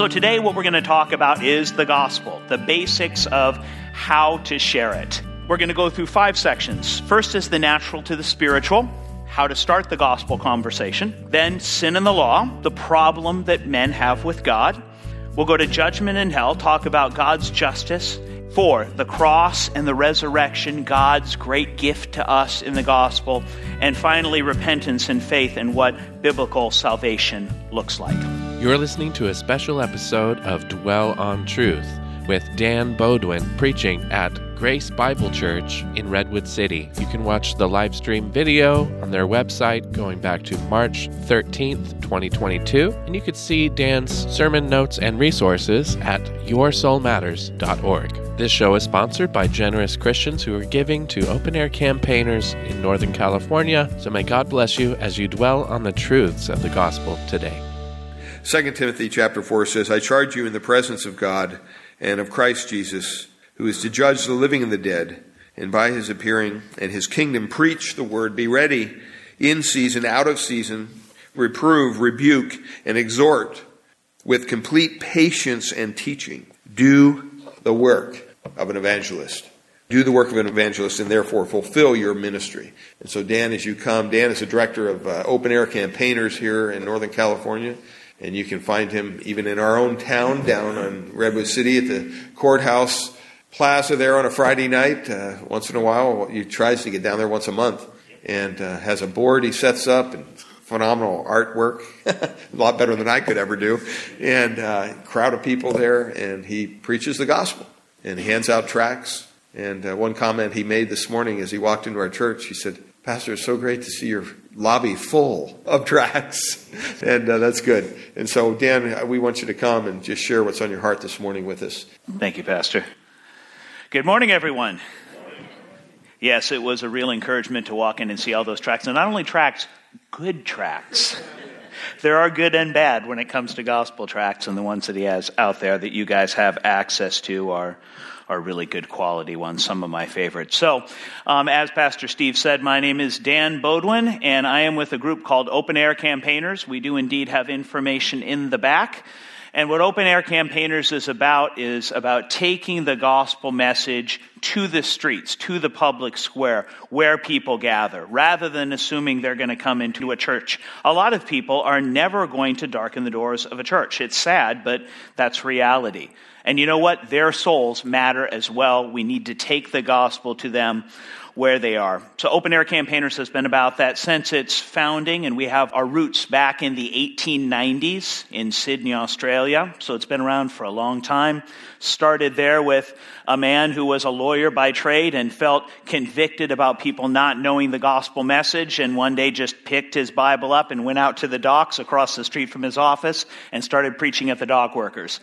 So, today, what we're going to talk about is the gospel, the basics of how to share it. We're going to go through five sections. First is the natural to the spiritual, how to start the gospel conversation. Then, sin and the law, the problem that men have with God. We'll go to judgment and hell, talk about God's justice. Four, the cross and the resurrection, God's great gift to us in the gospel. And finally, repentance and faith and what biblical salvation looks like. You're listening to a special episode of Dwell on Truth with Dan Beaudoin preaching at Grace Bible Church in Redwood City. You can watch the live stream video on their website going back to March 13th, 2022, and you could see Dan's sermon notes and resources at yoursoulmatters.org. This show is sponsored by generous Christians who are giving to open air campaigners in Northern California. So may God bless you as you dwell on the truths of the gospel today. 2 Timothy chapter 4 says, I charge you in the presence of God and of Christ Jesus, who is to judge the living and the dead, and by his appearing and his kingdom preach the word. Be ready in season, out of season, reprove, rebuke, and exhort with complete patience and teaching. Do the work of an evangelist. Do the work of an evangelist and therefore fulfill your ministry. And so, Dan, as you come, Dan is the director of uh, open air campaigners here in Northern California. And you can find him even in our own town down on Redwood City at the courthouse plaza there on a Friday night. Uh, once in a while, he tries to get down there once a month and uh, has a board he sets up and phenomenal artwork, a lot better than I could ever do, and uh, crowd of people there, and he preaches the gospel and hands out tracts. And uh, one comment he made this morning as he walked into our church, he said, Pastor, it's so great to see your lobby full of tracts, and uh, that's good. And so, Dan, we want you to come and just share what's on your heart this morning with us. Thank you, Pastor. Good morning, everyone. Yes, it was a real encouragement to walk in and see all those tracts, And not only tracts, good tracts. there are good and bad when it comes to gospel tracts, and the ones that he has out there that you guys have access to are are really good quality ones, some of my favorites. So, um, as Pastor Steve said, my name is Dan Beaudoin, and I am with a group called Open Air Campaigners. We do indeed have information in the back. And what Open Air Campaigners is about is about taking the gospel message to the streets, to the public square, where people gather, rather than assuming they're going to come into a church. A lot of people are never going to darken the doors of a church. It's sad, but that's reality. And you know what? Their souls matter as well. We need to take the gospel to them where they are. So Open Air Campaigners has been about that since its founding, and we have our roots back in the 1890s in Sydney, Australia. So it's been around for a long time. Started there with a man who was a lawyer by trade and felt convicted about people not knowing the gospel message, and one day just picked his Bible up and went out to the docks across the street from his office and started preaching at the dock workers.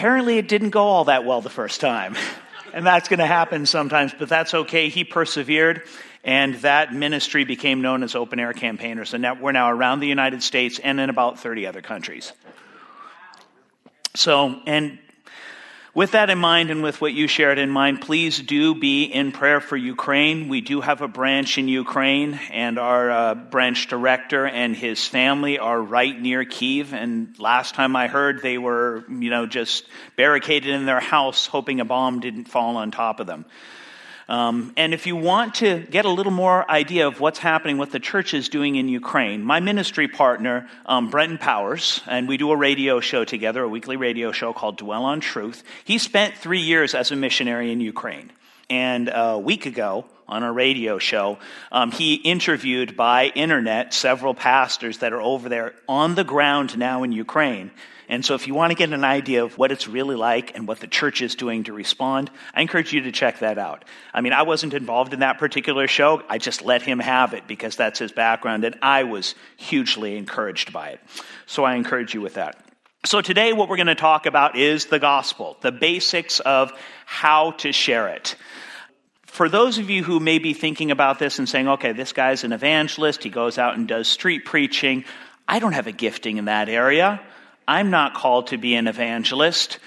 Apparently, it didn't go all that well the first time. and that's going to happen sometimes, but that's okay. He persevered, and that ministry became known as Open Air Campaigners. And we're now around the United States and in about 30 other countries. So, and with that in mind and with what you shared in mind, please do be in prayer for Ukraine. We do have a branch in Ukraine, and our uh, branch director and his family are right near Kiev. And last time I heard, they were, you know, just barricaded in their house, hoping a bomb didn't fall on top of them. Um, and if you want to get a little more idea of what's happening, what the church is doing in Ukraine, my ministry partner, um, Brenton Powers, and we do a radio show together, a weekly radio show called Dwell on Truth. He spent three years as a missionary in Ukraine. And a week ago, on a radio show, um, he interviewed by internet several pastors that are over there on the ground now in Ukraine and so if you want to get an idea of what it's really like and what the church is doing to respond, I encourage you to check that out. I mean, I wasn't involved in that particular show. I just let him have it because that's his background and I was hugely encouraged by it. So I encourage you with that. So today what we're going to talk about is the gospel, the basics of how to share it for those of you who may be thinking about this and saying, okay, this guy's an evangelist, he goes out and does street preaching, I don't have a gifting in that area. I'm not called to be an evangelist.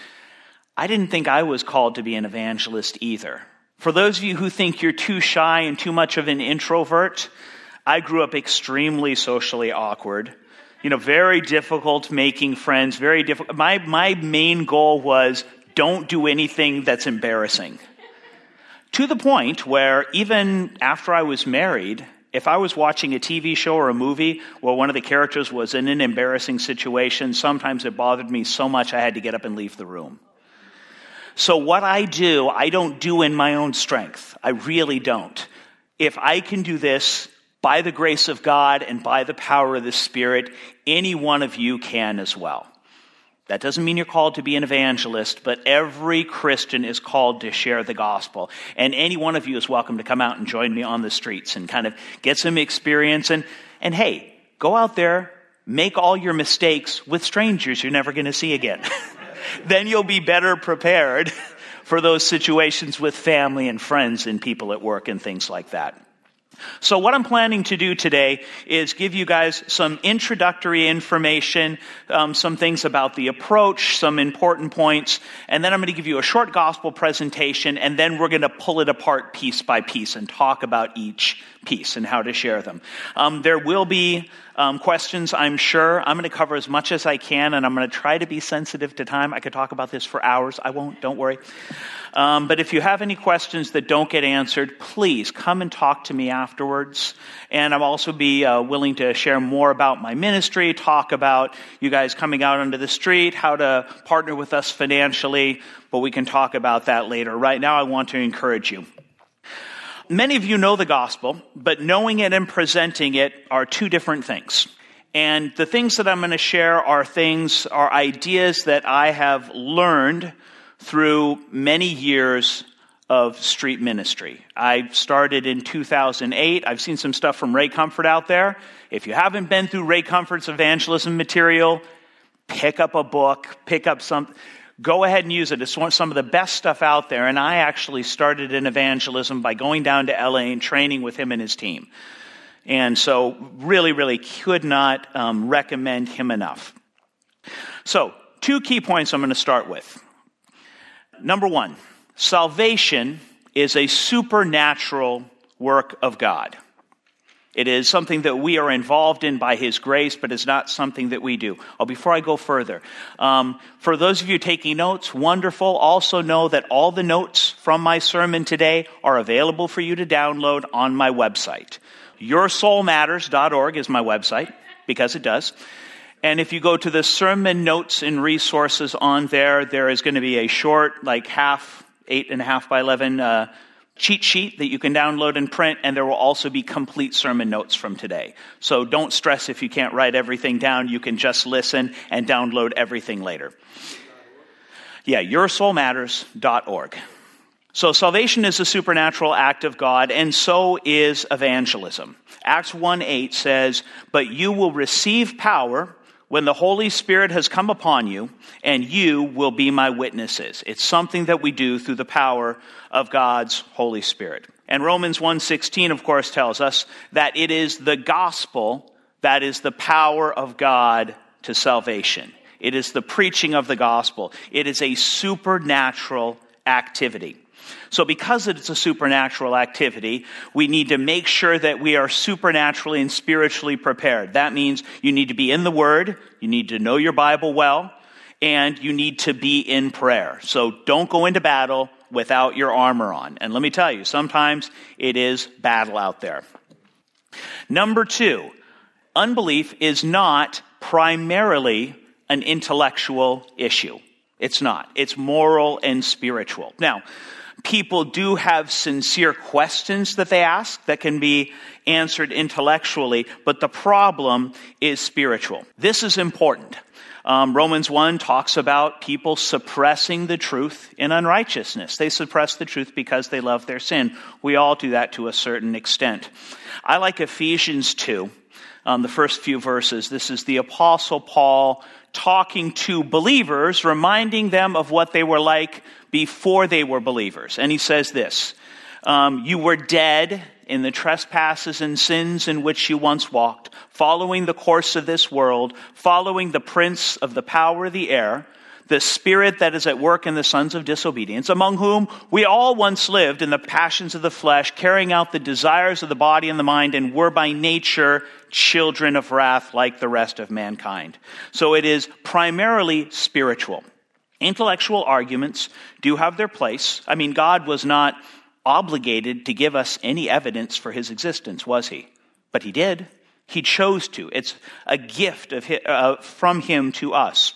I didn't think I was called to be an evangelist either. For those of you who think you're too shy and too much of an introvert, I grew up extremely socially awkward. You know, very difficult making friends, very difficult. My, my main goal was don't do anything that's embarrassing. To the point where even after I was married, if I was watching a TV show or a movie where one of the characters was in an embarrassing situation, sometimes it bothered me so much I had to get up and leave the room. So what I do, I don't do in my own strength. I really don't. If I can do this by the grace of God and by the power of the Spirit, any one of you can as well. That doesn't mean you're called to be an evangelist, but every Christian is called to share the gospel. And any one of you is welcome to come out and join me on the streets and kind of get some experience. And, and hey, go out there, make all your mistakes with strangers you're never going to see again. then you'll be better prepared for those situations with family and friends and people at work and things like that. So what I'm planning to do today is give you guys some introductory information, um, some things about the approach, some important points, and then I'm going to give you a short gospel presentation, and then we're going to pull it apart piece by piece and talk about each piece and how to share them. Um, there will be um, questions, I'm sure. I'm going to cover as much as I can, and I'm going to try to be sensitive to time. I could talk about this for hours. I won't, don't worry. Um, but if you have any questions that don't get answered, please come and talk to me afterwards. And I'll also be uh, willing to share more about my ministry, talk about you guys coming out onto the street, how to partner with us financially, but we can talk about that later. Right now, I want to encourage you. Many of you know the gospel, but knowing it and presenting it are two different things. And the things that I'm going to share are things, are ideas that I have learned through many years of street ministry. I started in 2008. I've seen some stuff from Ray Comfort out there. If you haven't been through Ray Comfort's evangelism material, pick up a book, pick up some, go ahead and use it. It's some of the best stuff out there. And I actually started in evangelism by going down to LA and training with him and his team. And so, really, really could not um, recommend him enough. So, two key points I'm going to start with. Number one, salvation is a supernatural work of God. It is something that we are involved in by His grace, but it's not something that we do. Oh, before I go further, um, for those of you taking notes, wonderful. Also know that all the notes from my sermon today are available for you to download on my website. YourSoulMatters.org is my website, because it does. And if you go to the sermon notes and resources on there, there is going to be a short, like half, eight and a half by 11, uh, cheat sheet that you can download and print, and there will also be complete sermon notes from today. So don't stress if you can't write everything down. You can just listen and download everything later. Yeah, yoursoulmatters.org. So salvation is a supernatural act of God, and so is evangelism. Acts 1 8 says, But you will receive power when the Holy Spirit has come upon you, and you will be my witnesses. It's something that we do through the power of God's Holy Spirit. And Romans 1:16 of course tells us that it is the gospel that is the power of God to salvation. It is the preaching of the gospel. It is a supernatural activity. So because it's a supernatural activity, we need to make sure that we are supernaturally and spiritually prepared. That means you need to be in the Word, you need to know your Bible well, and you need to be in prayer. So don't go into battle without your armor on. And let me tell you, sometimes it is battle out there. Number two, unbelief is not primarily an intellectual issue. It's not. It's moral and spiritual. Now, people do have sincere questions that they ask that can be answered intellectually, but the problem is spiritual. This is important. Um, Romans 1 talks about people suppressing the truth in unrighteousness. They suppress the truth because they love their sin. We all do that to a certain extent. I like Ephesians 2, um, the first few verses. This is the Apostle Paul talking to believers, reminding them of what they were like before they were believers. And he says this um, You were dead in the trespasses and sins in which you once walked, following the course of this world, following the prince of the power of the air, the spirit that is at work in the sons of disobedience, among whom we all once lived in the passions of the flesh, carrying out the desires of the body and the mind, and were by nature children of wrath like the rest of mankind. So it is primarily spiritual. Intellectual arguments do have their place. I mean, God was not obligated to give us any evidence for his existence, was he? But he did. He chose to. It's a gift of uh, from him to us.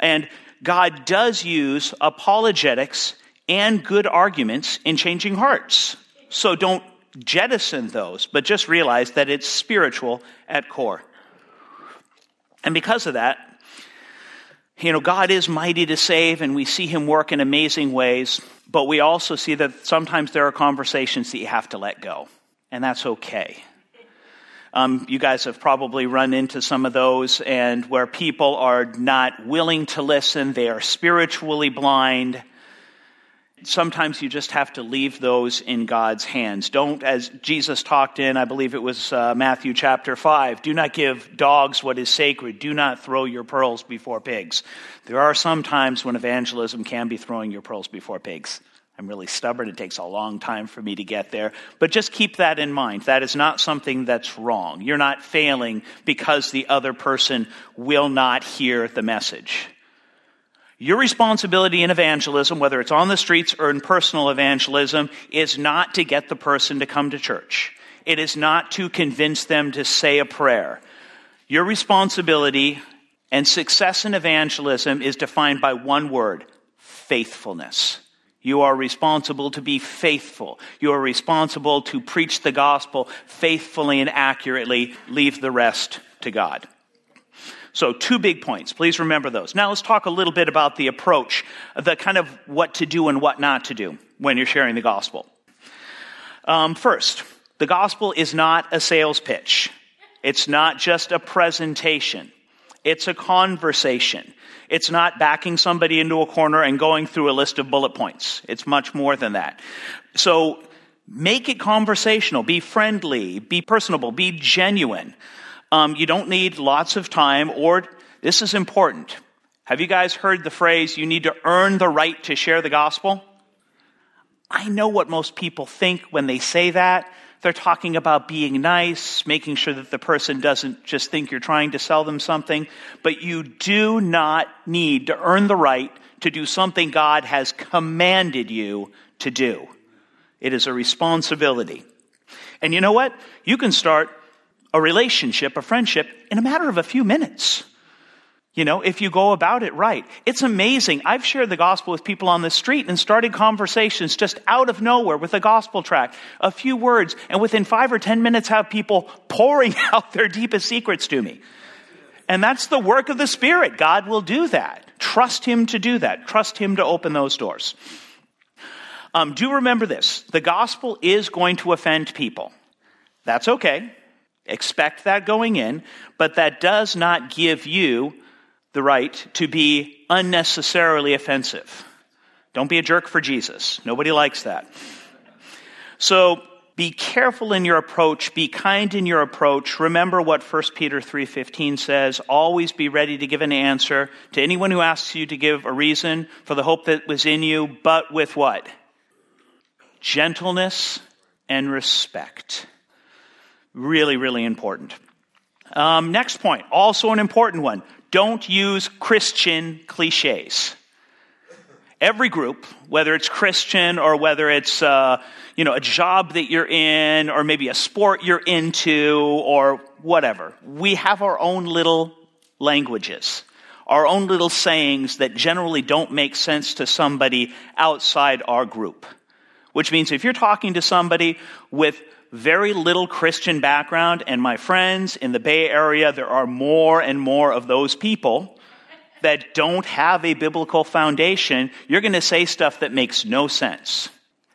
And God does use apologetics and good arguments in changing hearts. So don't jettison those, but just realize that it's spiritual at core. And because of that, you know, God is mighty to save and we see him work in amazing ways, but we also see that sometimes there are conversations that you have to let go, and that's okay. Um, you guys have probably run into some of those, and where people are not willing to listen, they are spiritually blind. Sometimes you just have to leave those in God's hands. Don't, as Jesus talked in, I believe it was uh, Matthew chapter 5, do not give dogs what is sacred. Do not throw your pearls before pigs. There are some times when evangelism can be throwing your pearls before pigs. I'm really stubborn. It takes a long time for me to get there. But just keep that in mind. That is not something that's wrong. You're not failing because the other person will not hear the message. Your responsibility in evangelism, whether it's on the streets or in personal evangelism, is not to get the person to come to church. It is not to convince them to say a prayer. Your responsibility and success in evangelism is defined by one word faithfulness. You are responsible to be faithful. You are responsible to preach the gospel faithfully and accurately. Leave the rest to God. So, two big points. Please remember those. Now, let's talk a little bit about the approach, the kind of what to do and what not to do when you're sharing the gospel. Um, first, the gospel is not a sales pitch, it's not just a presentation, it's a conversation. It's not backing somebody into a corner and going through a list of bullet points. It's much more than that. So make it conversational, be friendly, be personable, be genuine. Um, you don't need lots of time, or this is important. Have you guys heard the phrase, you need to earn the right to share the gospel? I know what most people think when they say that. They're talking about being nice, making sure that the person doesn't just think you're trying to sell them something. But you do not need to earn the right to do something God has commanded you to do. It is a responsibility. And you know what? You can start a relationship, a friendship, in a matter of a few minutes. You know, if you go about it right. It's amazing. I've shared the gospel with people on the street and started conversations just out of nowhere with a gospel tract, a few words, and within five or ten minutes have people pouring out their deepest secrets to me. And that's the work of the Spirit. God will do that. Trust Him to do that. Trust Him to open those doors. Um, do remember this the gospel is going to offend people. That's okay. Expect that going in, but that does not give you the right to be unnecessarily offensive. Don't be a jerk for Jesus. Nobody likes that. So be careful in your approach, be kind in your approach. Remember what 1 Peter 3:15 says, always be ready to give an answer to anyone who asks you to give a reason for the hope that was in you, but with what? Gentleness and respect. Really, really important. Um, next point, also an important one don't use Christian cliches. Every group, whether it's Christian or whether it's uh, you know a job that you're in or maybe a sport you're into or whatever, we have our own little languages, our own little sayings that generally don't make sense to somebody outside our group. Which means if you're talking to somebody with very little Christian background, and my friends in the Bay Area, there are more and more of those people that don't have a biblical foundation, you're going to say stuff that makes no sense.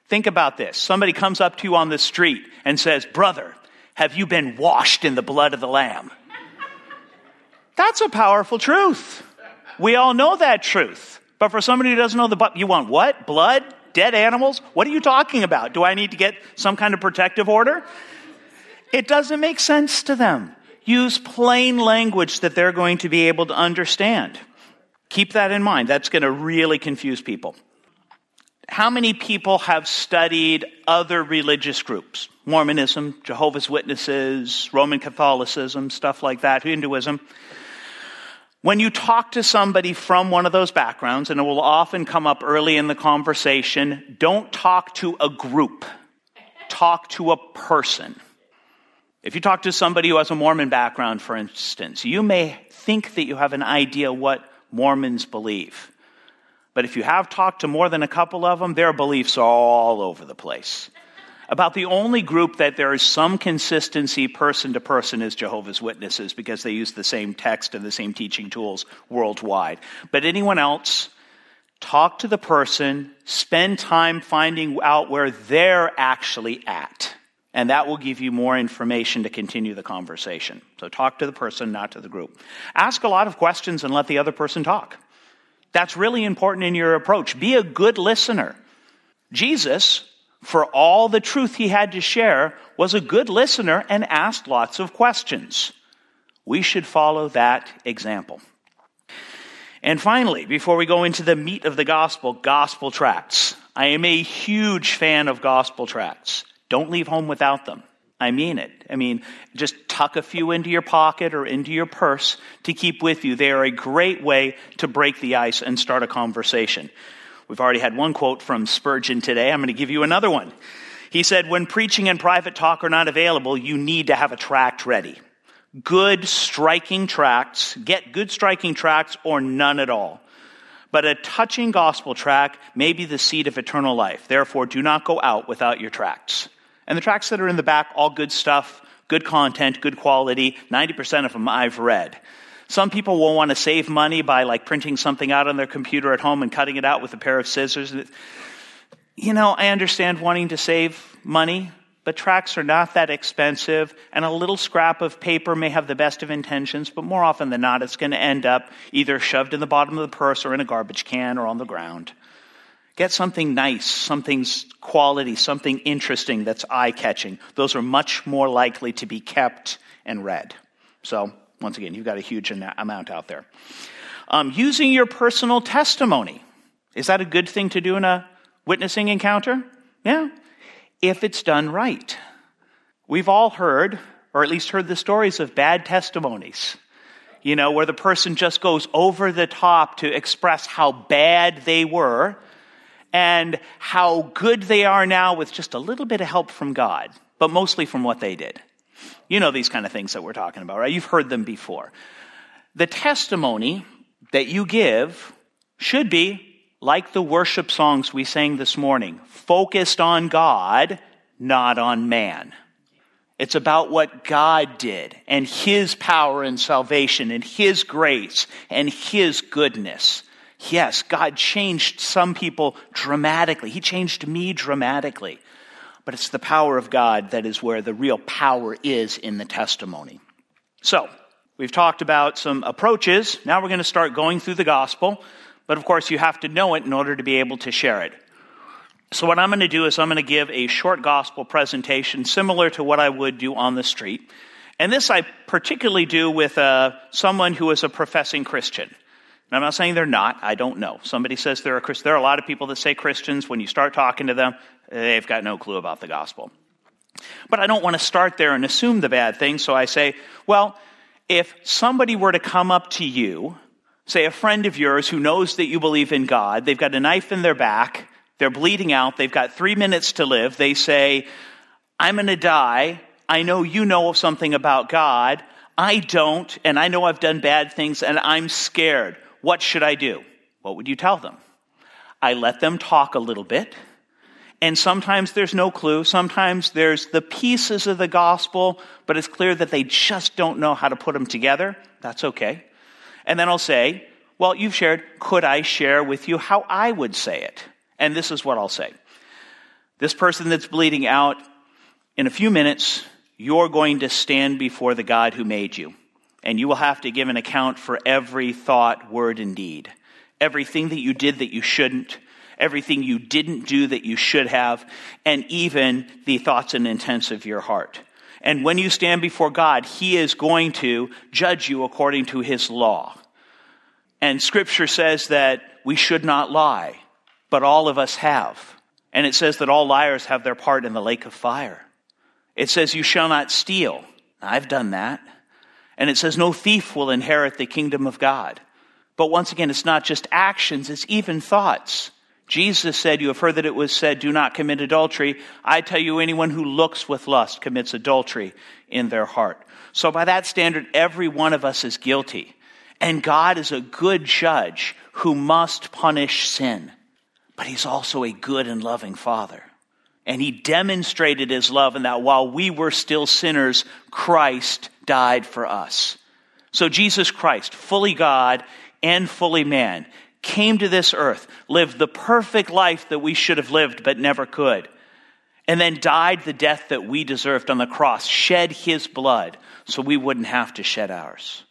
Think about this. Somebody comes up to you on the street and says, Brother, have you been washed in the blood of the Lamb? That's a powerful truth. We all know that truth. But for somebody who doesn't know the, you want what? Blood? Dead animals? What are you talking about? Do I need to get some kind of protective order? It doesn't make sense to them. Use plain language that they're going to be able to understand. Keep that in mind. That's going to really confuse people. How many people have studied other religious groups? Mormonism, Jehovah's Witnesses, Roman Catholicism, stuff like that, Hinduism. When you talk to somebody from one of those backgrounds, and it will often come up early in the conversation, don't talk to a group. Talk to a person. If you talk to somebody who has a Mormon background, for instance, you may think that you have an idea what Mormons believe. But if you have talked to more than a couple of them, their beliefs are all over the place. About the only group that there is some consistency person to person is Jehovah's Witnesses because they use the same text and the same teaching tools worldwide. But anyone else, talk to the person, spend time finding out where they're actually at. And that will give you more information to continue the conversation. So talk to the person, not to the group. Ask a lot of questions and let the other person talk. That's really important in your approach. Be a good listener. Jesus, for all the truth he had to share, was a good listener and asked lots of questions. We should follow that example. And finally, before we go into the meat of the gospel, gospel tracts. I am a huge fan of gospel tracts. Don't leave home without them. I mean it. I mean, just tuck a few into your pocket or into your purse to keep with you. They are a great way to break the ice and start a conversation. We've already had one quote from Spurgeon today. I'm going to give you another one. He said, When preaching and private talk are not available, you need to have a tract ready. Good striking tracts, get good striking tracts or none at all. But a touching gospel tract may be the seed of eternal life. Therefore, do not go out without your tracts. And the tracts that are in the back, all good stuff, good content, good quality. 90% of them I've read. Some people will want to save money by like printing something out on their computer at home and cutting it out with a pair of scissors. You know, I understand wanting to save money, but tracts are not that expensive, and a little scrap of paper may have the best of intentions, but more often than not, it's going to end up either shoved in the bottom of the purse or in a garbage can or on the ground. Get something nice, something quality, something interesting that's eye catching. Those are much more likely to be kept and read. So, once again, you've got a huge amount out there. Um, using your personal testimony. Is that a good thing to do in a witnessing encounter? Yeah. If it's done right. We've all heard, or at least heard the stories of bad testimonies. You know, where the person just goes over the top to express how bad they were and how good they are now with just a little bit of help from God, but mostly from what they did. You know these kind of things that we're talking about, right? You've heard them before. The testimony that you give should be like the worship songs we sang this morning, focused on God, not on man. It's about what God did and His power and salvation and His grace and His goodness. Yes, God changed some people dramatically. He changed me dramatically. But it's the power of God that is where the real power is in the testimony. So, we've talked about some approaches. Now we're going to start going through the gospel. But of course, you have to know it in order to be able to share it. So, what I'm going to do is I'm going to give a short gospel presentation similar to what I would do on the street. And this I particularly do with uh, someone who is a professing Christian. And I'm not saying they're not. I don't know. Somebody says they're a Christian. There are a lot of people that say Christians. When you start talking to them, they've got no clue about the gospel. But I don't want to start there and assume the bad thing. So I say, well, if somebody were to come up to you, say a friend of yours who knows that you believe in God, they've got a knife in their back, they're bleeding out, they've got three minutes to live, they say, I'm going to die. I know you know something about God. I don't, and I know I've done bad things, and I'm scared. What should I do? What would you tell them? I let them talk a little bit. And sometimes there's no clue. Sometimes there's the pieces of the gospel, but it's clear that they just don't know how to put them together. That's okay. And then I'll say, Well, you've shared, could I share with you how I would say it? And this is what I'll say. This person that's bleeding out, in a few minutes, you're going to stand before the God who made you and you will have to give an account for every thought, word, and deed. Everything that you did that you shouldn't, everything you didn't do that you should have, and even the thoughts and intents of your heart. And when you stand before God, He is going to judge you according to His law. And scripture says that we should not lie, but all of us have. And it says that all liars have their part in the lake of fire. It says, You shall not steal. I've done that. And it says, No thief will inherit the kingdom of God. But once again, it's not just actions, it's even thoughts. Jesus said, You have heard that it was said, Do not commit adultery. I tell you, anyone who looks with lust commits adultery in their heart. So, by that standard, every one of us is guilty. And God is a good judge who must punish sin. But He's also a good and loving Father. And He demonstrated His love in that while we were still sinners, Christ died for us. So, Jesus Christ, fully God and fully man, came to this earth, lived the perfect life that we should have lived but never could, and then died the death that we deserved on the cross, shed his blood so we wouldn't have to shed ours.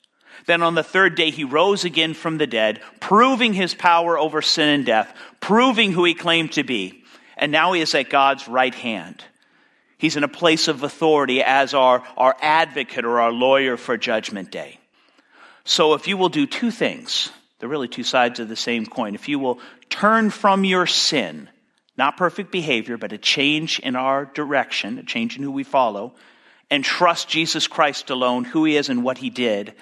Then on the third day, he rose again from the dead, proving his power over sin and death, proving who he claimed to be. And now he is at God's right hand. He's in a place of authority as our, our advocate or our lawyer for judgment day. So if you will do two things, they're really two sides of the same coin. If you will turn from your sin, not perfect behavior, but a change in our direction, a change in who we follow, and trust Jesus Christ alone, who he is and what he did,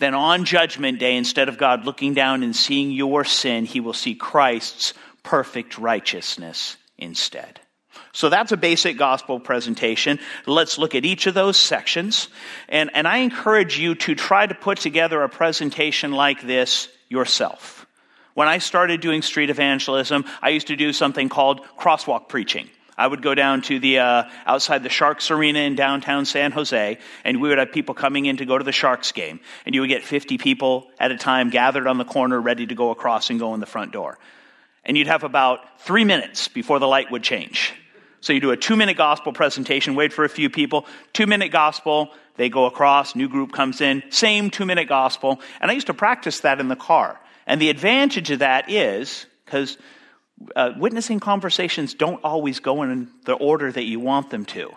then on judgment day, instead of God looking down and seeing your sin, he will see Christ's perfect righteousness instead. So that's a basic gospel presentation. Let's look at each of those sections. And, and I encourage you to try to put together a presentation like this yourself. When I started doing street evangelism, I used to do something called crosswalk preaching. I would go down to the uh, outside the Sharks Arena in downtown San Jose, and we would have people coming in to go to the Sharks game, and you would get 50 people at a time gathered on the corner, ready to go across and go in the front door. And you'd have about three minutes before the light would change. So you do a two minute gospel presentation, wait for a few people, two minute gospel, they go across, new group comes in, same two minute gospel. And I used to practice that in the car. And the advantage of that is, because uh, witnessing conversations don't always go in the order that you want them to.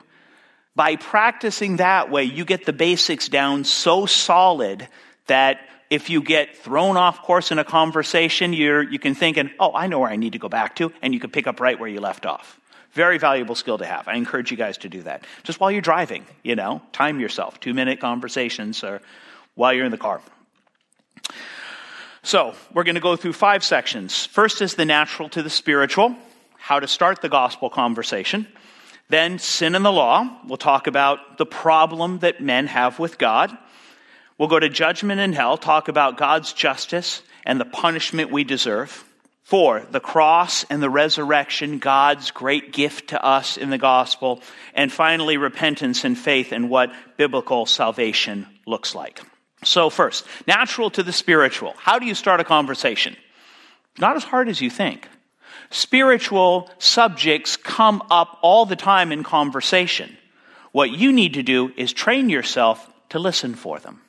By practicing that way, you get the basics down so solid that if you get thrown off course in a conversation, you're, you can think, and, oh, I know where I need to go back to, and you can pick up right where you left off. Very valuable skill to have. I encourage you guys to do that. Just while you're driving, you know, time yourself. Two minute conversations or while you're in the car. So, we're going to go through five sections. First is the natural to the spiritual, how to start the gospel conversation. Then, sin and the law. We'll talk about the problem that men have with God. We'll go to judgment and hell, talk about God's justice and the punishment we deserve. Four, the cross and the resurrection, God's great gift to us in the gospel. And finally, repentance and faith and what biblical salvation looks like. So first, natural to the spiritual. How do you start a conversation? Not as hard as you think. Spiritual subjects come up all the time in conversation. What you need to do is train yourself to listen for them.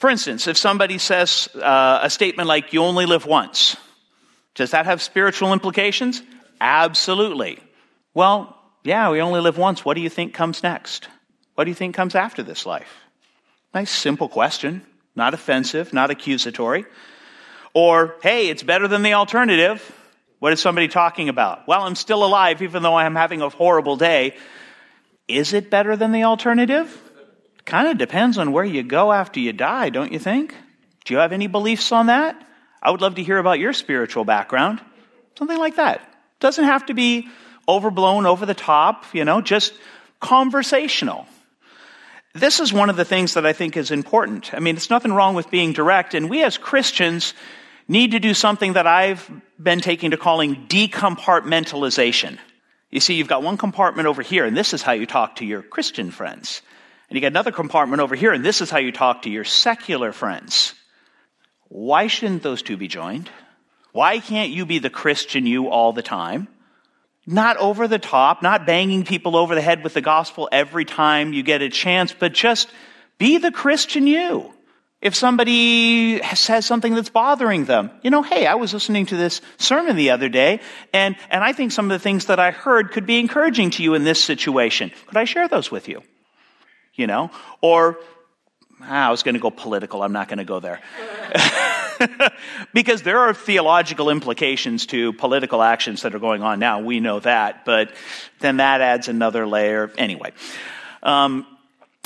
For instance, if somebody says uh, a statement like, you only live once, does that have spiritual implications? Absolutely. Well, yeah, we only live once. What do you think comes next? What do you think comes after this life? Nice, simple question. Not offensive, not accusatory. Or, hey, it's better than the alternative. What is somebody talking about? Well, I'm still alive even though I'm having a horrible day. Is it better than the alternative? Kind of depends on where you go after you die, don't you think? Do you have any beliefs on that? I would love to hear about your spiritual background. Something like that. Doesn't have to be overblown, over the top, you know, just conversational. This is one of the things that I think is important. I mean, it's nothing wrong with being direct, and we as Christians need to do something that I've been taking to calling decompartmentalization. You see, you've got one compartment over here, and this is how you talk to your Christian friends. And you got another compartment over here, and this is how you talk to your secular friends. Why shouldn't those two be joined? Why can't you be the Christian you all the time? Not over the top, not banging people over the head with the gospel every time you get a chance, but just be the Christian you. If somebody says something that's bothering them, you know, hey, I was listening to this sermon the other day, and, and I think some of the things that I heard could be encouraging to you in this situation. Could I share those with you? You know? Or, ah, I was going to go political. I'm not going to go there. because there are theological implications to political actions that are going on now. We know that, but then that adds another layer. Anyway. Um,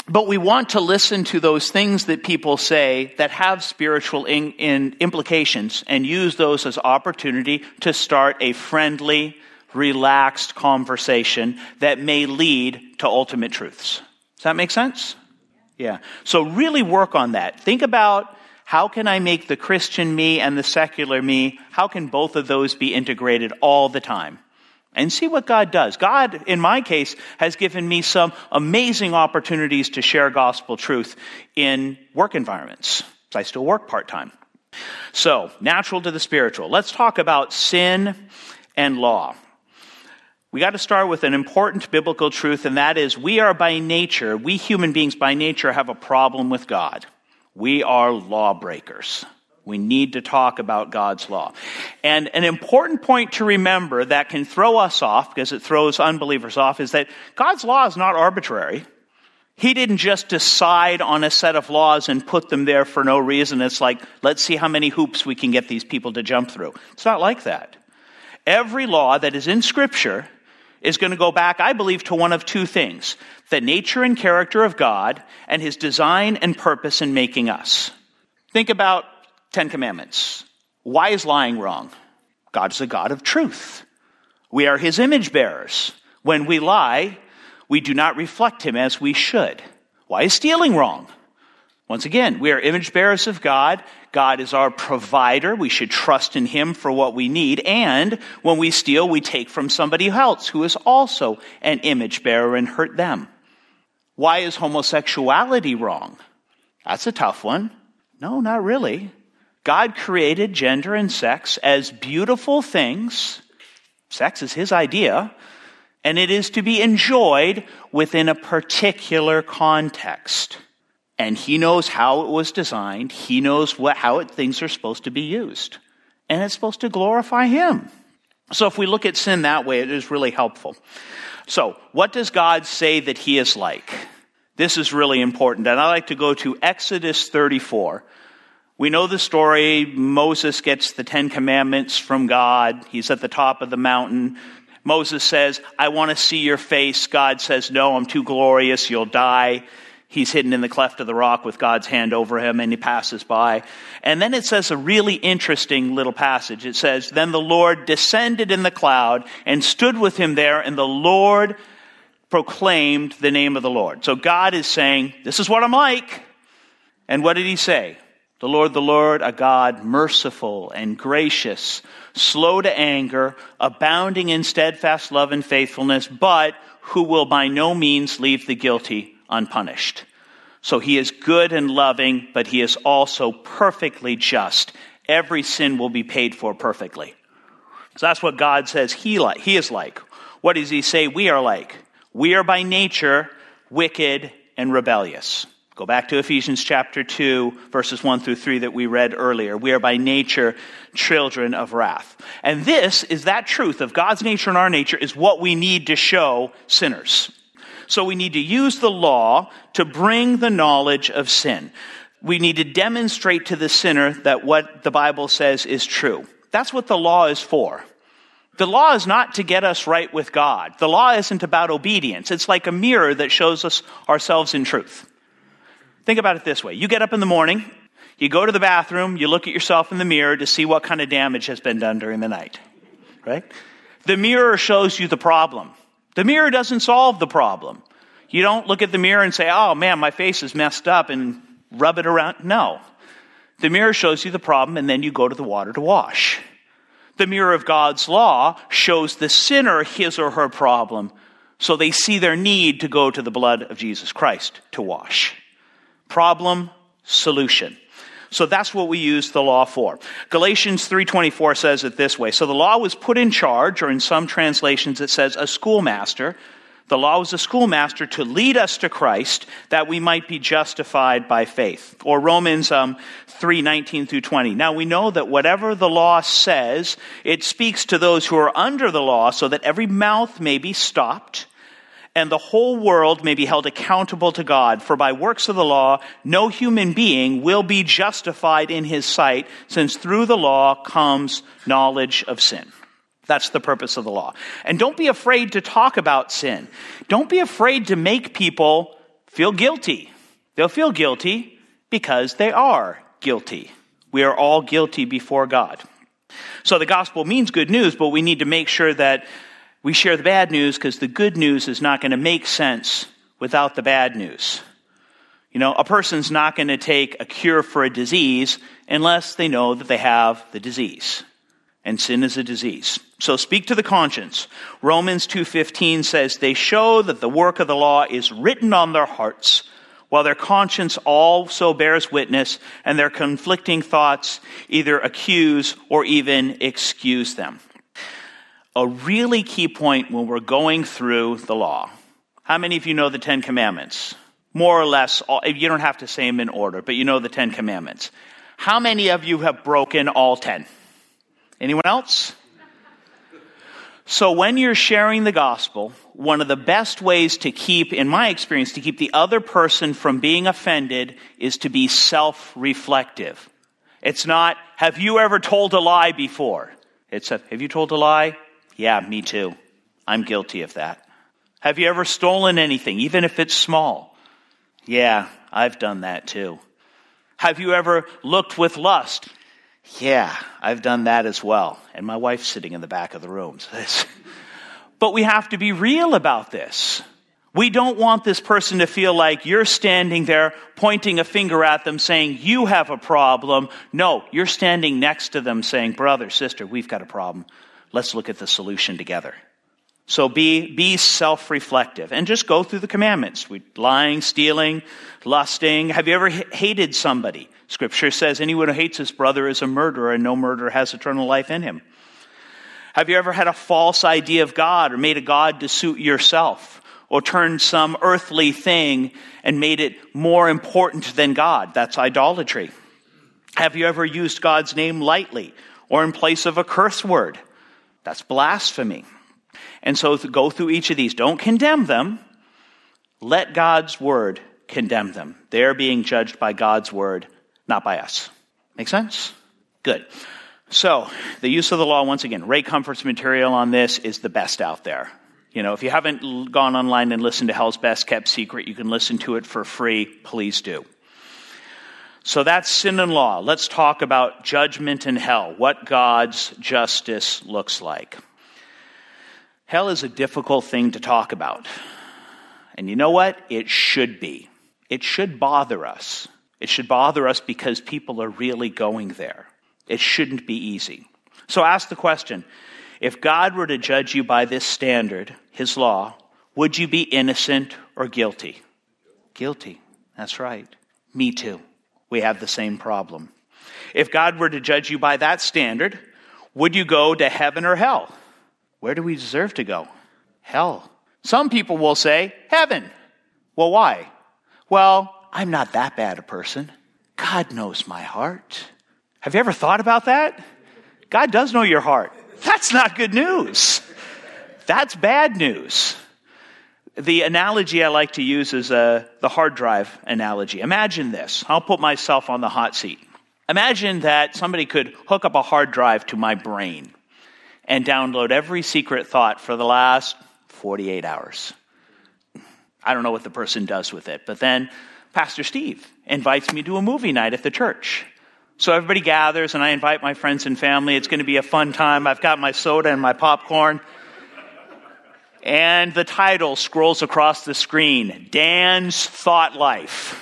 but we want to listen to those things that people say that have spiritual in, in implications and use those as opportunity to start a friendly, relaxed conversation that may lead to ultimate truths. Does that make sense? Yeah. So really work on that. Think about how can I make the Christian me and the secular me, how can both of those be integrated all the time? And see what God does. God, in my case, has given me some amazing opportunities to share gospel truth in work environments. I still work part time. So, natural to the spiritual. Let's talk about sin and law. We got to start with an important biblical truth, and that is we are by nature, we human beings by nature have a problem with God. We are lawbreakers. We need to talk about God's law. And an important point to remember that can throw us off, because it throws unbelievers off, is that God's law is not arbitrary. He didn't just decide on a set of laws and put them there for no reason. It's like, let's see how many hoops we can get these people to jump through. It's not like that. Every law that is in Scripture is going to go back, I believe, to one of two things the nature and character of God and his design and purpose in making us. Think about Ten Commandments. Why is lying wrong? God is a God of truth. We are his image bearers. When we lie, we do not reflect him as we should. Why is stealing wrong? Once again, we are image bearers of God. God is our provider. We should trust in Him for what we need. And when we steal, we take from somebody else who is also an image bearer and hurt them. Why is homosexuality wrong? That's a tough one. No, not really. God created gender and sex as beautiful things. Sex is His idea. And it is to be enjoyed within a particular context and he knows how it was designed. He knows what, how it, things are supposed to be used. And it's supposed to glorify him. So if we look at sin that way, it is really helpful. So, what does God say that he is like? This is really important. And I like to go to Exodus 34. We know the story. Moses gets the Ten Commandments from God. He's at the top of the mountain. Moses says, I want to see your face. God says, No, I'm too glorious. You'll die. He's hidden in the cleft of the rock with God's hand over him and he passes by. And then it says a really interesting little passage. It says, Then the Lord descended in the cloud and stood with him there, and the Lord proclaimed the name of the Lord. So God is saying, This is what I'm like. And what did he say? The Lord, the Lord, a God merciful and gracious, slow to anger, abounding in steadfast love and faithfulness, but who will by no means leave the guilty unpunished. So he is good and loving, but he is also perfectly just. Every sin will be paid for perfectly. So that's what God says he, like, he is like. What does he say we are like? We are by nature wicked and rebellious. Go back to Ephesians chapter 2, verses 1 through 3 that we read earlier. We are by nature children of wrath. And this is that truth of God's nature and our nature is what we need to show sinners. So we need to use the law to bring the knowledge of sin. We need to demonstrate to the sinner that what the Bible says is true. That's what the law is for. The law is not to get us right with God. The law isn't about obedience. It's like a mirror that shows us ourselves in truth. Think about it this way. You get up in the morning, you go to the bathroom, you look at yourself in the mirror to see what kind of damage has been done during the night. Right? The mirror shows you the problem. The mirror doesn't solve the problem. You don't look at the mirror and say, oh man, my face is messed up and rub it around. No. The mirror shows you the problem and then you go to the water to wash. The mirror of God's law shows the sinner his or her problem so they see their need to go to the blood of Jesus Christ to wash. Problem, solution. So that's what we use the law for. Galatians 3:24 says it this way. So the law was put in charge or in some translations it says a schoolmaster. The law was a schoolmaster to lead us to Christ that we might be justified by faith. Or Romans um, 3, 19 through 20. Now we know that whatever the law says, it speaks to those who are under the law so that every mouth may be stopped and the whole world may be held accountable to God. For by works of the law, no human being will be justified in his sight, since through the law comes knowledge of sin. That's the purpose of the law. And don't be afraid to talk about sin. Don't be afraid to make people feel guilty. They'll feel guilty because they are guilty. We are all guilty before God. So the gospel means good news, but we need to make sure that we share the bad news because the good news is not going to make sense without the bad news. You know, a person's not going to take a cure for a disease unless they know that they have the disease. And sin is a disease. So speak to the conscience. Romans 2:15 says they show that the work of the law is written on their hearts while their conscience also bears witness and their conflicting thoughts either accuse or even excuse them a really key point when we're going through the law. How many of you know the Ten Commandments? More or less, you don't have to say them in order, but you know the Ten Commandments. How many of you have broken all ten? Anyone else? So when you're sharing the gospel, one of the best ways to keep, in my experience, to keep the other person from being offended is to be self-reflective. It's not, have you ever told a lie before? It's, a, have you told a lie? Yeah, me too. I'm guilty of that. Have you ever stolen anything, even if it's small? Yeah, I've done that too. Have you ever looked with lust? Yeah, I've done that as well. And my wife's sitting in the back of the room. but we have to be real about this. We don't want this person to feel like you're standing there pointing a finger at them saying, you have a problem. No, you're standing next to them saying, brother, sister, we've got a problem. Let's look at the solution together. So be, be self-reflective and just go through the commandments. Lying, stealing, lusting. Have you ever hated somebody? Scripture says anyone who hates his brother is a murderer and no murderer has eternal life in him. Have you ever had a false idea of God or made a God to suit yourself or turned some earthly thing and made it more important than God? That's idolatry. Have you ever used God's name lightly or in place of a curse word? That's blasphemy. And so go through each of these. Don't condemn them. Let God's word condemn them. They're being judged by God's word, not by us. Make sense? Good. So, the use of the law, once again, Ray Comfort's material on this is the best out there. You know, if you haven't gone online and listened to Hell's Best Kept Secret, you can listen to it for free. Please do. So that's sin and law. Let's talk about judgment and hell, what God's justice looks like. Hell is a difficult thing to talk about. And you know what? It should be. It should bother us. It should bother us because people are really going there. It shouldn't be easy. So ask the question if God were to judge you by this standard, his law, would you be innocent or guilty? Guilty. That's right. Me too we have the same problem. If God were to judge you by that standard, would you go to heaven or hell? Where do we deserve to go? Hell. Some people will say, heaven. Well, why? Well, I'm not that bad a person. God knows my heart. Have you ever thought about that? God does know your heart. That's not good news. That's bad news the analogy I like to use is uh, the hard drive analogy. Imagine this. I'll put myself on the hot seat. Imagine that somebody could hook up a hard drive to my brain and download every secret thought for the last 48 hours. I don't know what the person does with it, but then Pastor Steve invites me to a movie night at the church. So everybody gathers and I invite my friends and family. It's going to be a fun time. I've got my soda and my popcorn and the title scrolls across the screen Dan's Thought Life.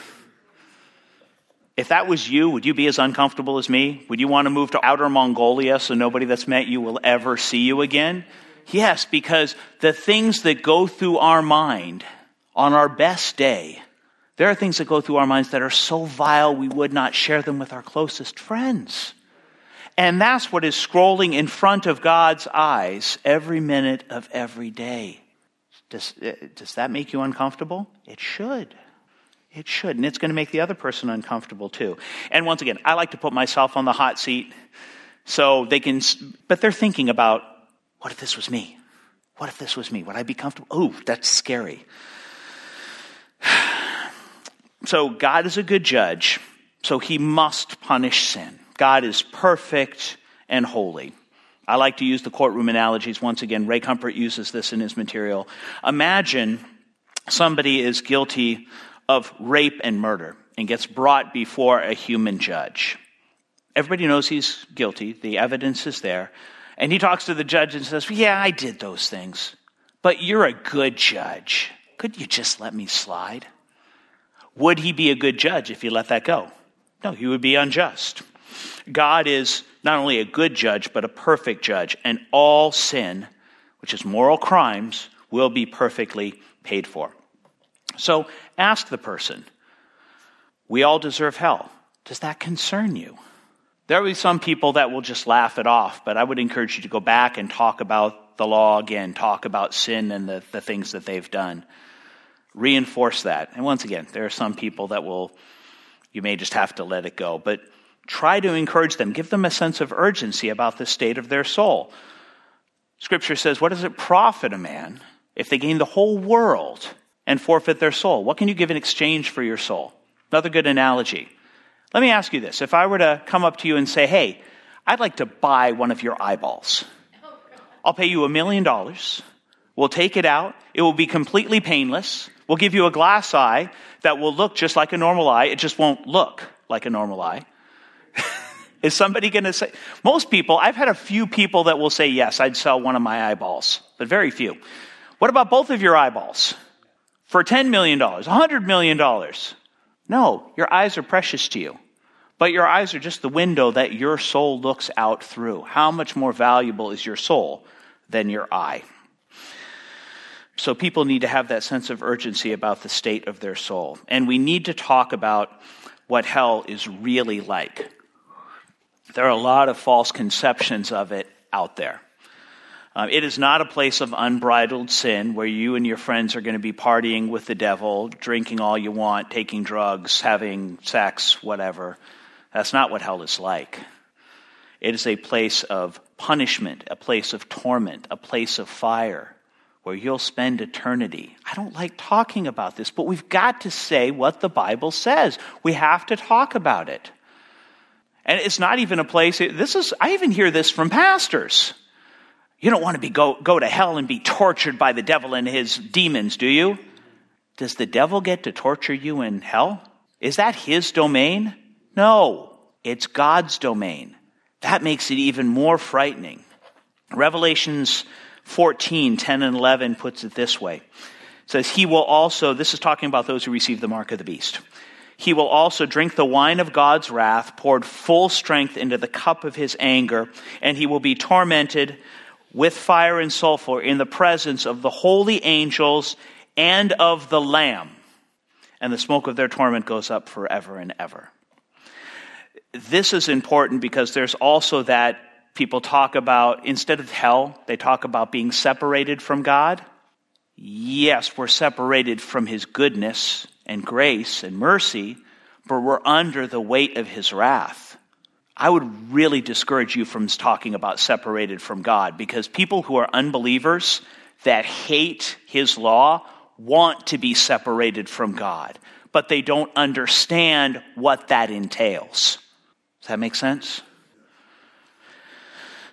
If that was you, would you be as uncomfortable as me? Would you want to move to outer Mongolia so nobody that's met you will ever see you again? Yes, because the things that go through our mind on our best day, there are things that go through our minds that are so vile we would not share them with our closest friends. And that's what is scrolling in front of God's eyes every minute of every day. Does, uh, does that make you uncomfortable? It should. It should. And it's going to make the other person uncomfortable too. And once again, I like to put myself on the hot seat so they can, but they're thinking about, what if this was me? What if this was me? Would I be comfortable? Ooh, that's scary. So God is a good judge, so he must punish sin. God is perfect and holy. I like to use the courtroom analogies. Once again, Ray Comfort uses this in his material. Imagine somebody is guilty of rape and murder and gets brought before a human judge. Everybody knows he's guilty, the evidence is there. And he talks to the judge and says, Yeah, I did those things, but you're a good judge. Could you just let me slide? Would he be a good judge if he let that go? No, he would be unjust. God is not only a good judge, but a perfect judge, and all sin, which is moral crimes, will be perfectly paid for. So ask the person, we all deserve hell. Does that concern you? There will be some people that will just laugh it off, but I would encourage you to go back and talk about the law again, talk about sin and the, the things that they've done reinforce that. And once again, there are some people that will, you may just have to let it go, but try to encourage them, give them a sense of urgency about the state of their soul. Scripture says, What does it profit a man if they gain the whole world and forfeit their soul? What can you give in exchange for your soul? Another good analogy. Let me ask you this. If I were to come up to you and say, Hey, I'd like to buy one of your eyeballs, I'll pay you a million dollars. We'll take it out. It will be completely painless. We'll give you a glass eye that will look just like a normal eye. It just won't look like a normal eye. Is somebody going to say? Most people, I've had a few people that will say, yes, I'd sell one of my eyeballs, but very few. What about both of your eyeballs? For $10 million, $100 million? No, your eyes are precious to you. But your eyes are just the window that your soul looks out through. How much more valuable is your soul than your eye? So people need to have that sense of urgency about the state of their soul. And we need to talk about what hell is really like. There are a lot of false conceptions of it out there. Um, it is not a place of unbridled sin where you and your friends are going to be partying with the devil, drinking all you want, taking drugs, having sex, whatever. That's not what hell is like. It is a place of punishment, a place of torment, a place of fire where you'll spend eternity. I don't like talking about this, but we've got to say what the Bible says. We have to talk about it. And it's not even a place, this is, I even hear this from pastors. You don't want to be go, go to hell and be tortured by the devil and his demons, do you? Does the devil get to torture you in hell? Is that his domain? No, it's God's domain. That makes it even more frightening. Revelations 14, 10 and 11 puts it this way. It says, He will also, this is talking about those who receive the mark of the beast. He will also drink the wine of God's wrath, poured full strength into the cup of his anger, and he will be tormented with fire and sulfur in the presence of the holy angels and of the Lamb. And the smoke of their torment goes up forever and ever. This is important because there's also that people talk about, instead of hell, they talk about being separated from God. Yes, we're separated from His goodness and grace and mercy, but we're under the weight of His wrath. I would really discourage you from talking about separated from God because people who are unbelievers that hate His law want to be separated from God, but they don't understand what that entails. Does that make sense?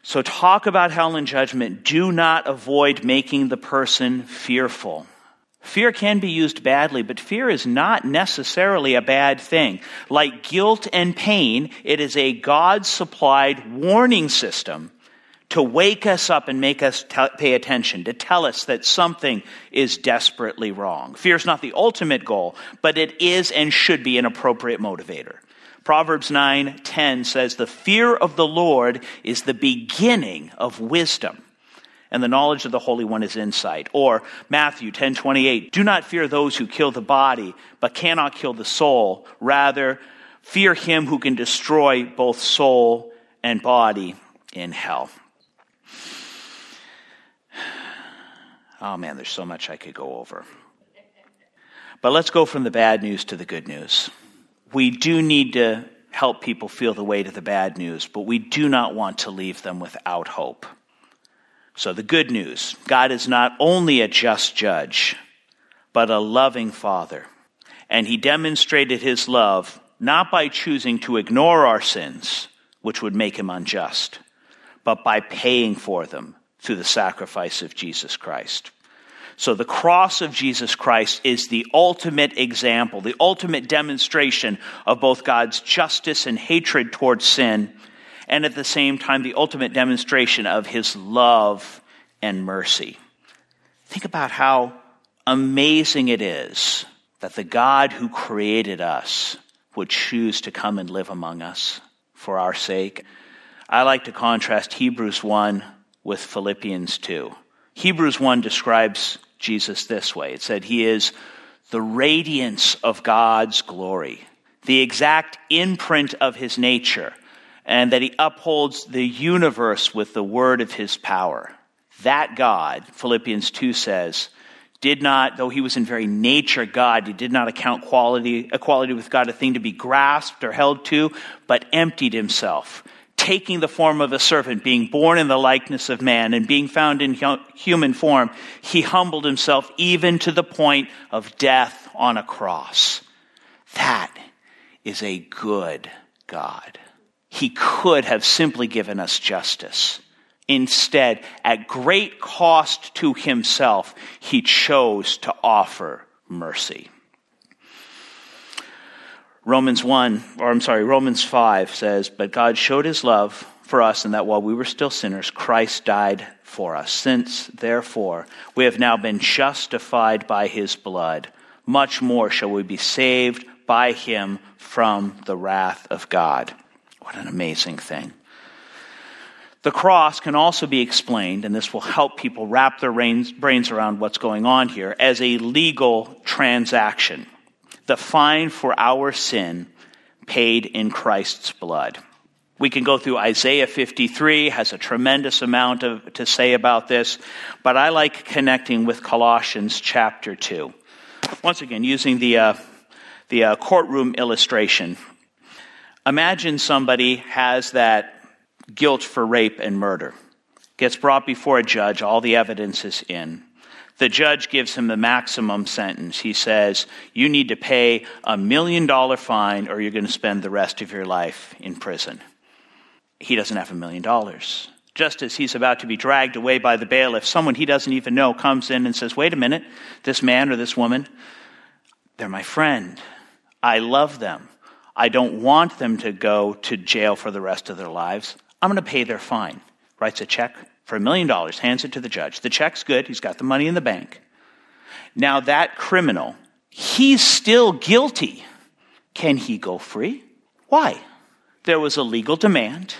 So, talk about hell and judgment. Do not avoid making the person fearful. Fear can be used badly, but fear is not necessarily a bad thing. Like guilt and pain, it is a God supplied warning system to wake us up and make us t- pay attention, to tell us that something is desperately wrong. Fear is not the ultimate goal, but it is and should be an appropriate motivator. Proverbs 9:10 says the fear of the Lord is the beginning of wisdom and the knowledge of the Holy One is insight. Or Matthew 10:28, do not fear those who kill the body but cannot kill the soul, rather fear him who can destroy both soul and body in hell. Oh man, there's so much I could go over. But let's go from the bad news to the good news we do need to help people feel the weight of the bad news, but we do not want to leave them without hope. So, the good news God is not only a just judge, but a loving father. And he demonstrated his love not by choosing to ignore our sins, which would make him unjust, but by paying for them through the sacrifice of Jesus Christ. So the cross of Jesus Christ is the ultimate example, the ultimate demonstration of both God's justice and hatred towards sin, and at the same time, the ultimate demonstration of his love and mercy. Think about how amazing it is that the God who created us would choose to come and live among us for our sake. I like to contrast Hebrews 1 with Philippians 2. Hebrews 1 describes Jesus this way it said, He is the radiance of God's glory, the exact imprint of His nature, and that He upholds the universe with the word of His power. That God, Philippians 2 says, did not, though he was in very nature God, he did not account quality, equality with God a thing to be grasped or held to, but emptied himself, taking the form of a servant, being born in the likeness of man, and being found in human form, he humbled himself even to the point of death on a cross. That is a good God. He could have simply given us justice. Instead, at great cost to himself, he chose to offer mercy. Romans 1, or I'm sorry, Romans 5 says, But God showed his love for us in that while we were still sinners, Christ died for us. Since, therefore, we have now been justified by his blood, much more shall we be saved by him from the wrath of God. What an amazing thing. The cross can also be explained, and this will help people wrap their brains around what's going on here, as a legal transaction the fine for our sin paid in Christ's blood. We can go through Isaiah 53, has a tremendous amount of, to say about this, but I like connecting with Colossians chapter 2. Once again, using the, uh, the uh, courtroom illustration. Imagine somebody has that guilt for rape and murder, gets brought before a judge, all the evidence is in. The judge gives him the maximum sentence. He says, You need to pay a million dollar fine or you're going to spend the rest of your life in prison. He doesn't have a million dollars. Just as he's about to be dragged away by the bailiff, someone he doesn't even know comes in and says, Wait a minute, this man or this woman, they're my friend. I love them. I don't want them to go to jail for the rest of their lives. I'm going to pay their fine. Writes a check for a million dollars, hands it to the judge. The check's good, he's got the money in the bank. Now, that criminal, he's still guilty. Can he go free? Why? There was a legal demand.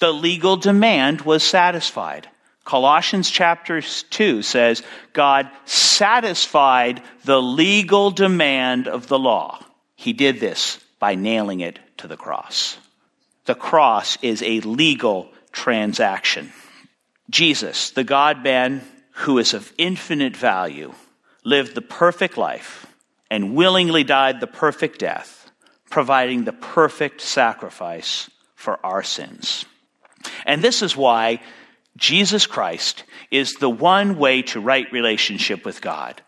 The legal demand was satisfied. Colossians chapter 2 says God satisfied the legal demand of the law. He did this by nailing it to the cross. The cross is a legal transaction. Jesus, the God man who is of infinite value, lived the perfect life and willingly died the perfect death, providing the perfect sacrifice for our sins. And this is why Jesus Christ is the one way to right relationship with God,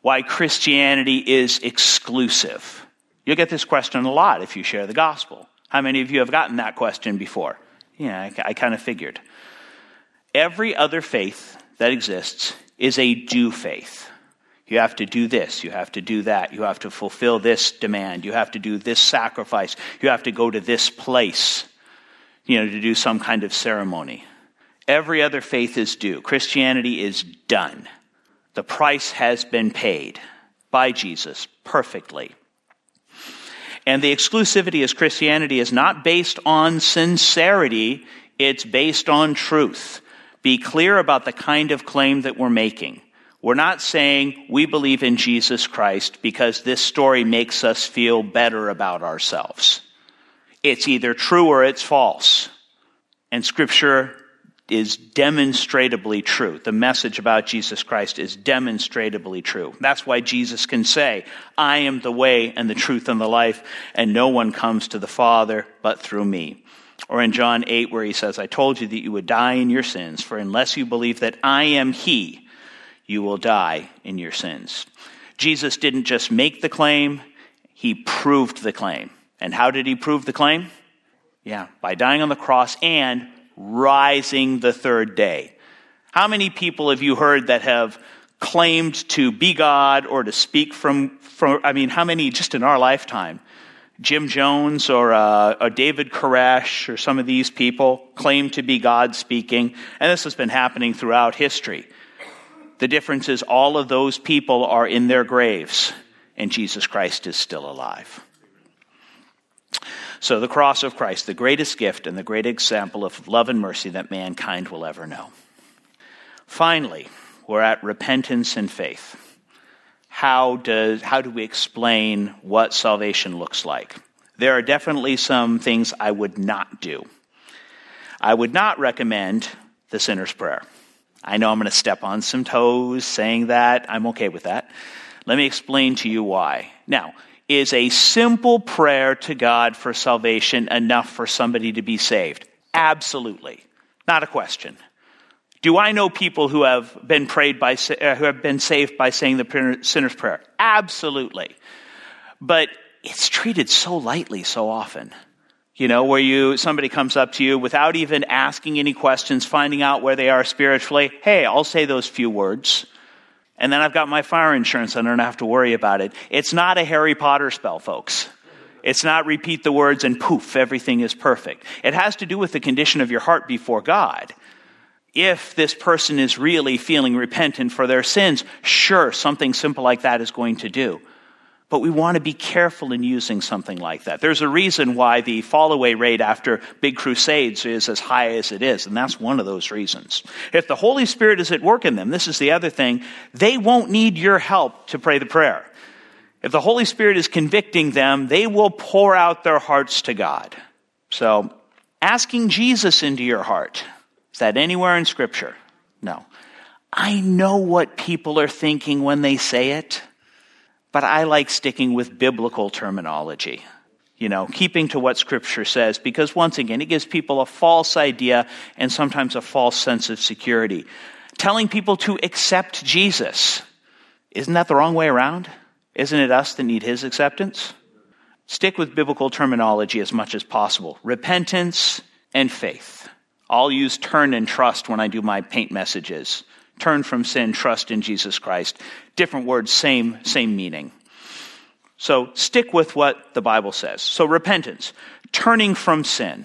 why Christianity is exclusive. You'll get this question a lot if you share the gospel. How many of you have gotten that question before? Yeah, I, I kind of figured. Every other faith that exists is a do faith. You have to do this. You have to do that. You have to fulfill this demand. You have to do this sacrifice. You have to go to this place, you know, to do some kind of ceremony. Every other faith is do. Christianity is done. The price has been paid by Jesus perfectly. And the exclusivity as Christianity is not based on sincerity, it's based on truth be clear about the kind of claim that we're making. We're not saying we believe in Jesus Christ because this story makes us feel better about ourselves. It's either true or it's false. And scripture is demonstrably true. The message about Jesus Christ is demonstrably true. That's why Jesus can say, I am the way and the truth and the life, and no one comes to the Father but through me. Or in John 8, where he says, I told you that you would die in your sins, for unless you believe that I am he, you will die in your sins. Jesus didn't just make the claim, he proved the claim. And how did he prove the claim? Yeah, by dying on the cross and rising the third day. How many people have you heard that have claimed to be God or to speak from, from I mean, how many just in our lifetime? Jim Jones or, uh, or David Koresh or some of these people claim to be God speaking, and this has been happening throughout history. The difference is all of those people are in their graves, and Jesus Christ is still alive. So, the cross of Christ, the greatest gift and the great example of love and mercy that mankind will ever know. Finally, we're at repentance and faith. How, does, how do we explain what salvation looks like? There are definitely some things I would not do. I would not recommend the sinner's prayer. I know I'm going to step on some toes saying that. I'm okay with that. Let me explain to you why. Now, is a simple prayer to God for salvation enough for somebody to be saved? Absolutely. Not a question. Do I know people who have been prayed by, uh, who have been saved by saying the sinner's prayer? Absolutely. But it's treated so lightly so often. You know, where you, somebody comes up to you without even asking any questions, finding out where they are spiritually. Hey, I'll say those few words. And then I've got my fire insurance and I don't have to worry about it. It's not a Harry Potter spell, folks. It's not repeat the words and poof, everything is perfect. It has to do with the condition of your heart before God. If this person is really feeling repentant for their sins, sure, something simple like that is going to do. But we want to be careful in using something like that. There's a reason why the fall away rate after big crusades is as high as it is, and that's one of those reasons. If the Holy Spirit is at work in them, this is the other thing, they won't need your help to pray the prayer. If the Holy Spirit is convicting them, they will pour out their hearts to God. So, asking Jesus into your heart, is that anywhere in Scripture? No. I know what people are thinking when they say it but I like sticking with biblical terminology. You know, keeping to what scripture says, because once again, it gives people a false idea and sometimes a false sense of security. Telling people to accept Jesus. Isn't that the wrong way around? Isn't it us that need his acceptance? Stick with biblical terminology as much as possible. Repentance and faith. I'll use turn and trust when I do my paint messages turn from sin, trust in Jesus Christ. Different words, same, same meaning. So stick with what the Bible says. So repentance, turning from sin.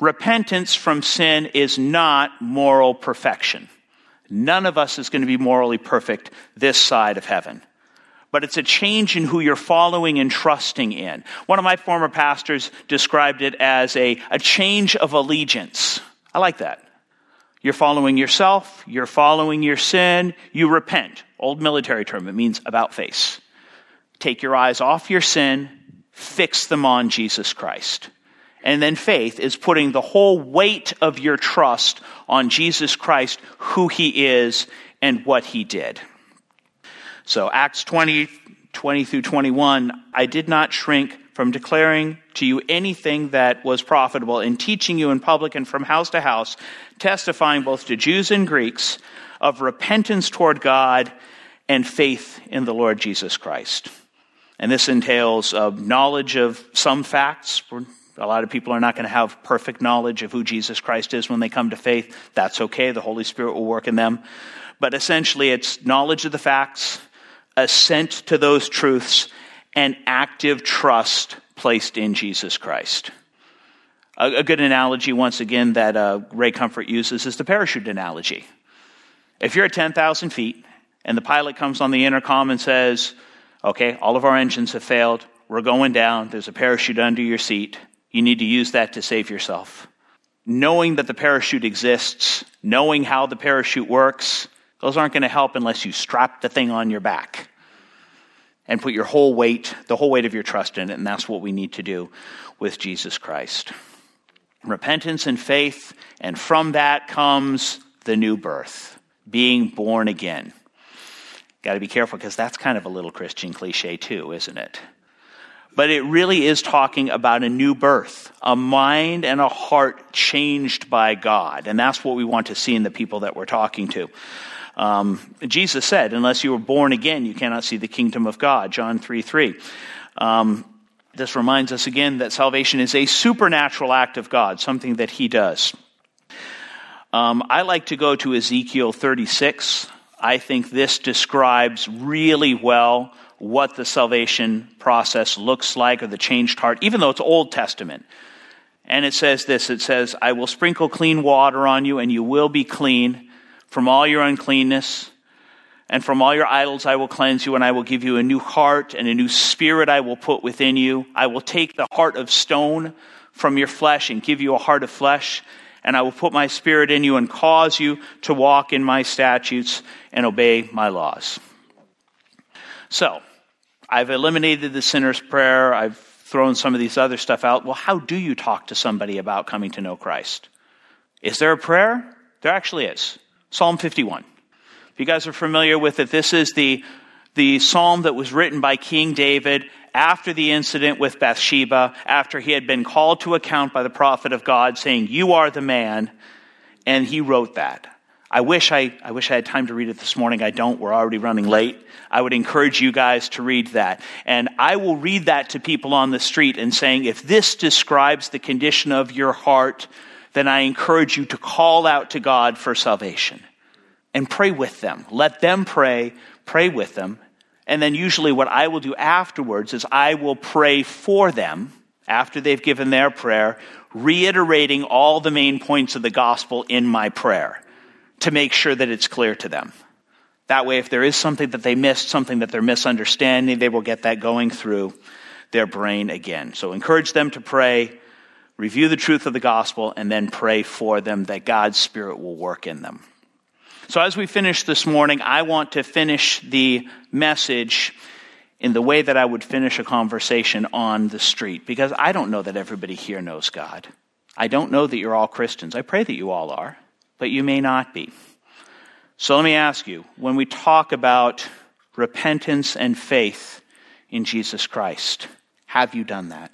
Repentance from sin is not moral perfection. None of us is going to be morally perfect this side of heaven. But it's a change in who you're following and trusting in. One of my former pastors described it as a, a change of allegiance. I like that. You're following yourself, you're following your sin, you repent. Old military term, it means about face. Take your eyes off your sin, fix them on Jesus Christ. And then faith is putting the whole weight of your trust on Jesus Christ, who he is and what he did. So Acts 20, 20 through 21, I did not shrink from declaring to you anything that was profitable in teaching you in public and from house to house, testifying both to Jews and Greeks of repentance toward God and faith in the Lord Jesus Christ. And this entails uh, knowledge of some facts. A lot of people are not going to have perfect knowledge of who Jesus Christ is when they come to faith. That's okay. The Holy Spirit will work in them. But essentially, it's knowledge of the facts, assent to those truths, and active trust placed in Jesus Christ. A, a good analogy, once again, that uh, Ray Comfort uses is the parachute analogy. If you're at 10,000 feet and the pilot comes on the intercom and says, okay, all of our engines have failed, we're going down, there's a parachute under your seat, you need to use that to save yourself. Knowing that the parachute exists, knowing how the parachute works, those aren't going to help unless you strap the thing on your back and put your whole weight, the whole weight of your trust in it. And that's what we need to do with Jesus Christ repentance and faith, and from that comes the new birth, being born again. Got to be careful because that's kind of a little Christian cliche too, isn't it? But it really is talking about a new birth, a mind and a heart changed by God. And that's what we want to see in the people that we're talking to. Um, Jesus said, unless you were born again, you cannot see the kingdom of God. John 3 3. Um, this reminds us again that salvation is a supernatural act of God, something that He does. Um, I like to go to Ezekiel 36. I think this describes really well what the salvation process looks like or the changed heart, even though it's Old Testament. And it says this it says, I will sprinkle clean water on you, and you will be clean from all your uncleanness. And from all your idols I will cleanse you, and I will give you a new heart, and a new spirit I will put within you. I will take the heart of stone from your flesh and give you a heart of flesh. And I will put my spirit in you and cause you to walk in my statutes and obey my laws. So, I've eliminated the sinner's prayer. I've thrown some of these other stuff out. Well, how do you talk to somebody about coming to know Christ? Is there a prayer? There actually is. Psalm 51. If you guys are familiar with it, this is the, the psalm that was written by King David after the incident with Bathsheba, after he had been called to account by the prophet of God saying, You are the man. And he wrote that. I wish I, I wish I had time to read it this morning. I don't. We're already running late. I would encourage you guys to read that. And I will read that to people on the street and saying, if this describes the condition of your heart, then I encourage you to call out to God for salvation and pray with them. Let them pray, pray with them. And then usually what I will do afterwards is I will pray for them after they've given their prayer, reiterating all the main points of the gospel in my prayer to make sure that it's clear to them. That way, if there is something that they missed, something that they're misunderstanding, they will get that going through their brain again. So encourage them to pray, review the truth of the gospel, and then pray for them that God's Spirit will work in them. So as we finish this morning, I want to finish the message in the way that I would finish a conversation on the street, because I don't know that everybody here knows God. I don't know that you're all Christians. I pray that you all are but you may not be. So let me ask you when we talk about repentance and faith in Jesus Christ, have you done that?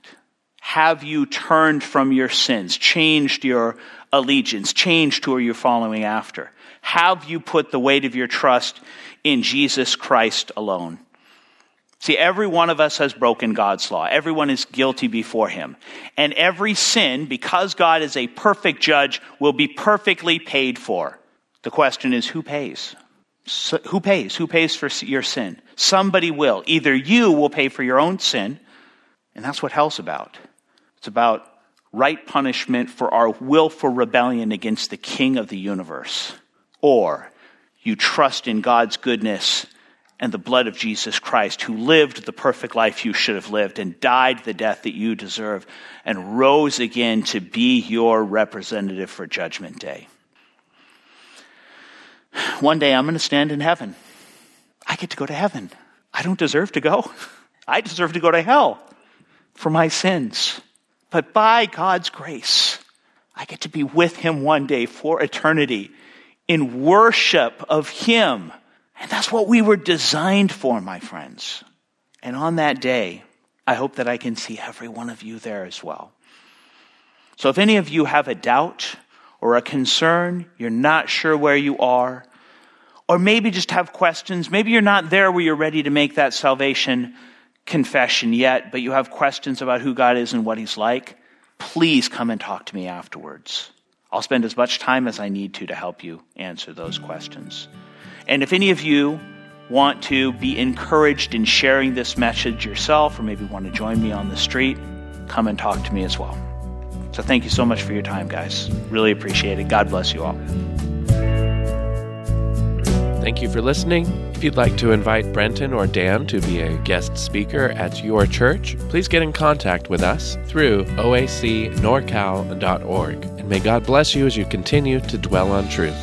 Have you turned from your sins, changed your allegiance, changed who you are you following after? Have you put the weight of your trust in Jesus Christ alone? See, every one of us has broken God's law. Everyone is guilty before Him. And every sin, because God is a perfect judge, will be perfectly paid for. The question is, who pays? So, who pays? Who pays for your sin? Somebody will. Either you will pay for your own sin, and that's what hell's about. It's about right punishment for our willful rebellion against the King of the universe. Or you trust in God's goodness and the blood of Jesus Christ, who lived the perfect life you should have lived and died the death that you deserve and rose again to be your representative for Judgment Day. One day I'm going to stand in heaven. I get to go to heaven. I don't deserve to go. I deserve to go to hell for my sins. But by God's grace, I get to be with Him one day for eternity in worship of Him and that's what we were designed for, my friends. And on that day, I hope that I can see every one of you there as well. So if any of you have a doubt or a concern, you're not sure where you are, or maybe just have questions, maybe you're not there where you're ready to make that salvation confession yet, but you have questions about who God is and what He's like, please come and talk to me afterwards. I'll spend as much time as I need to to help you answer those questions. And if any of you want to be encouraged in sharing this message yourself, or maybe want to join me on the street, come and talk to me as well. So thank you so much for your time, guys. Really appreciate it. God bless you all. Thank you for listening. If you'd like to invite Brenton or Dan to be a guest speaker at your church, please get in contact with us through oacnorcal.org. And may God bless you as you continue to dwell on truth.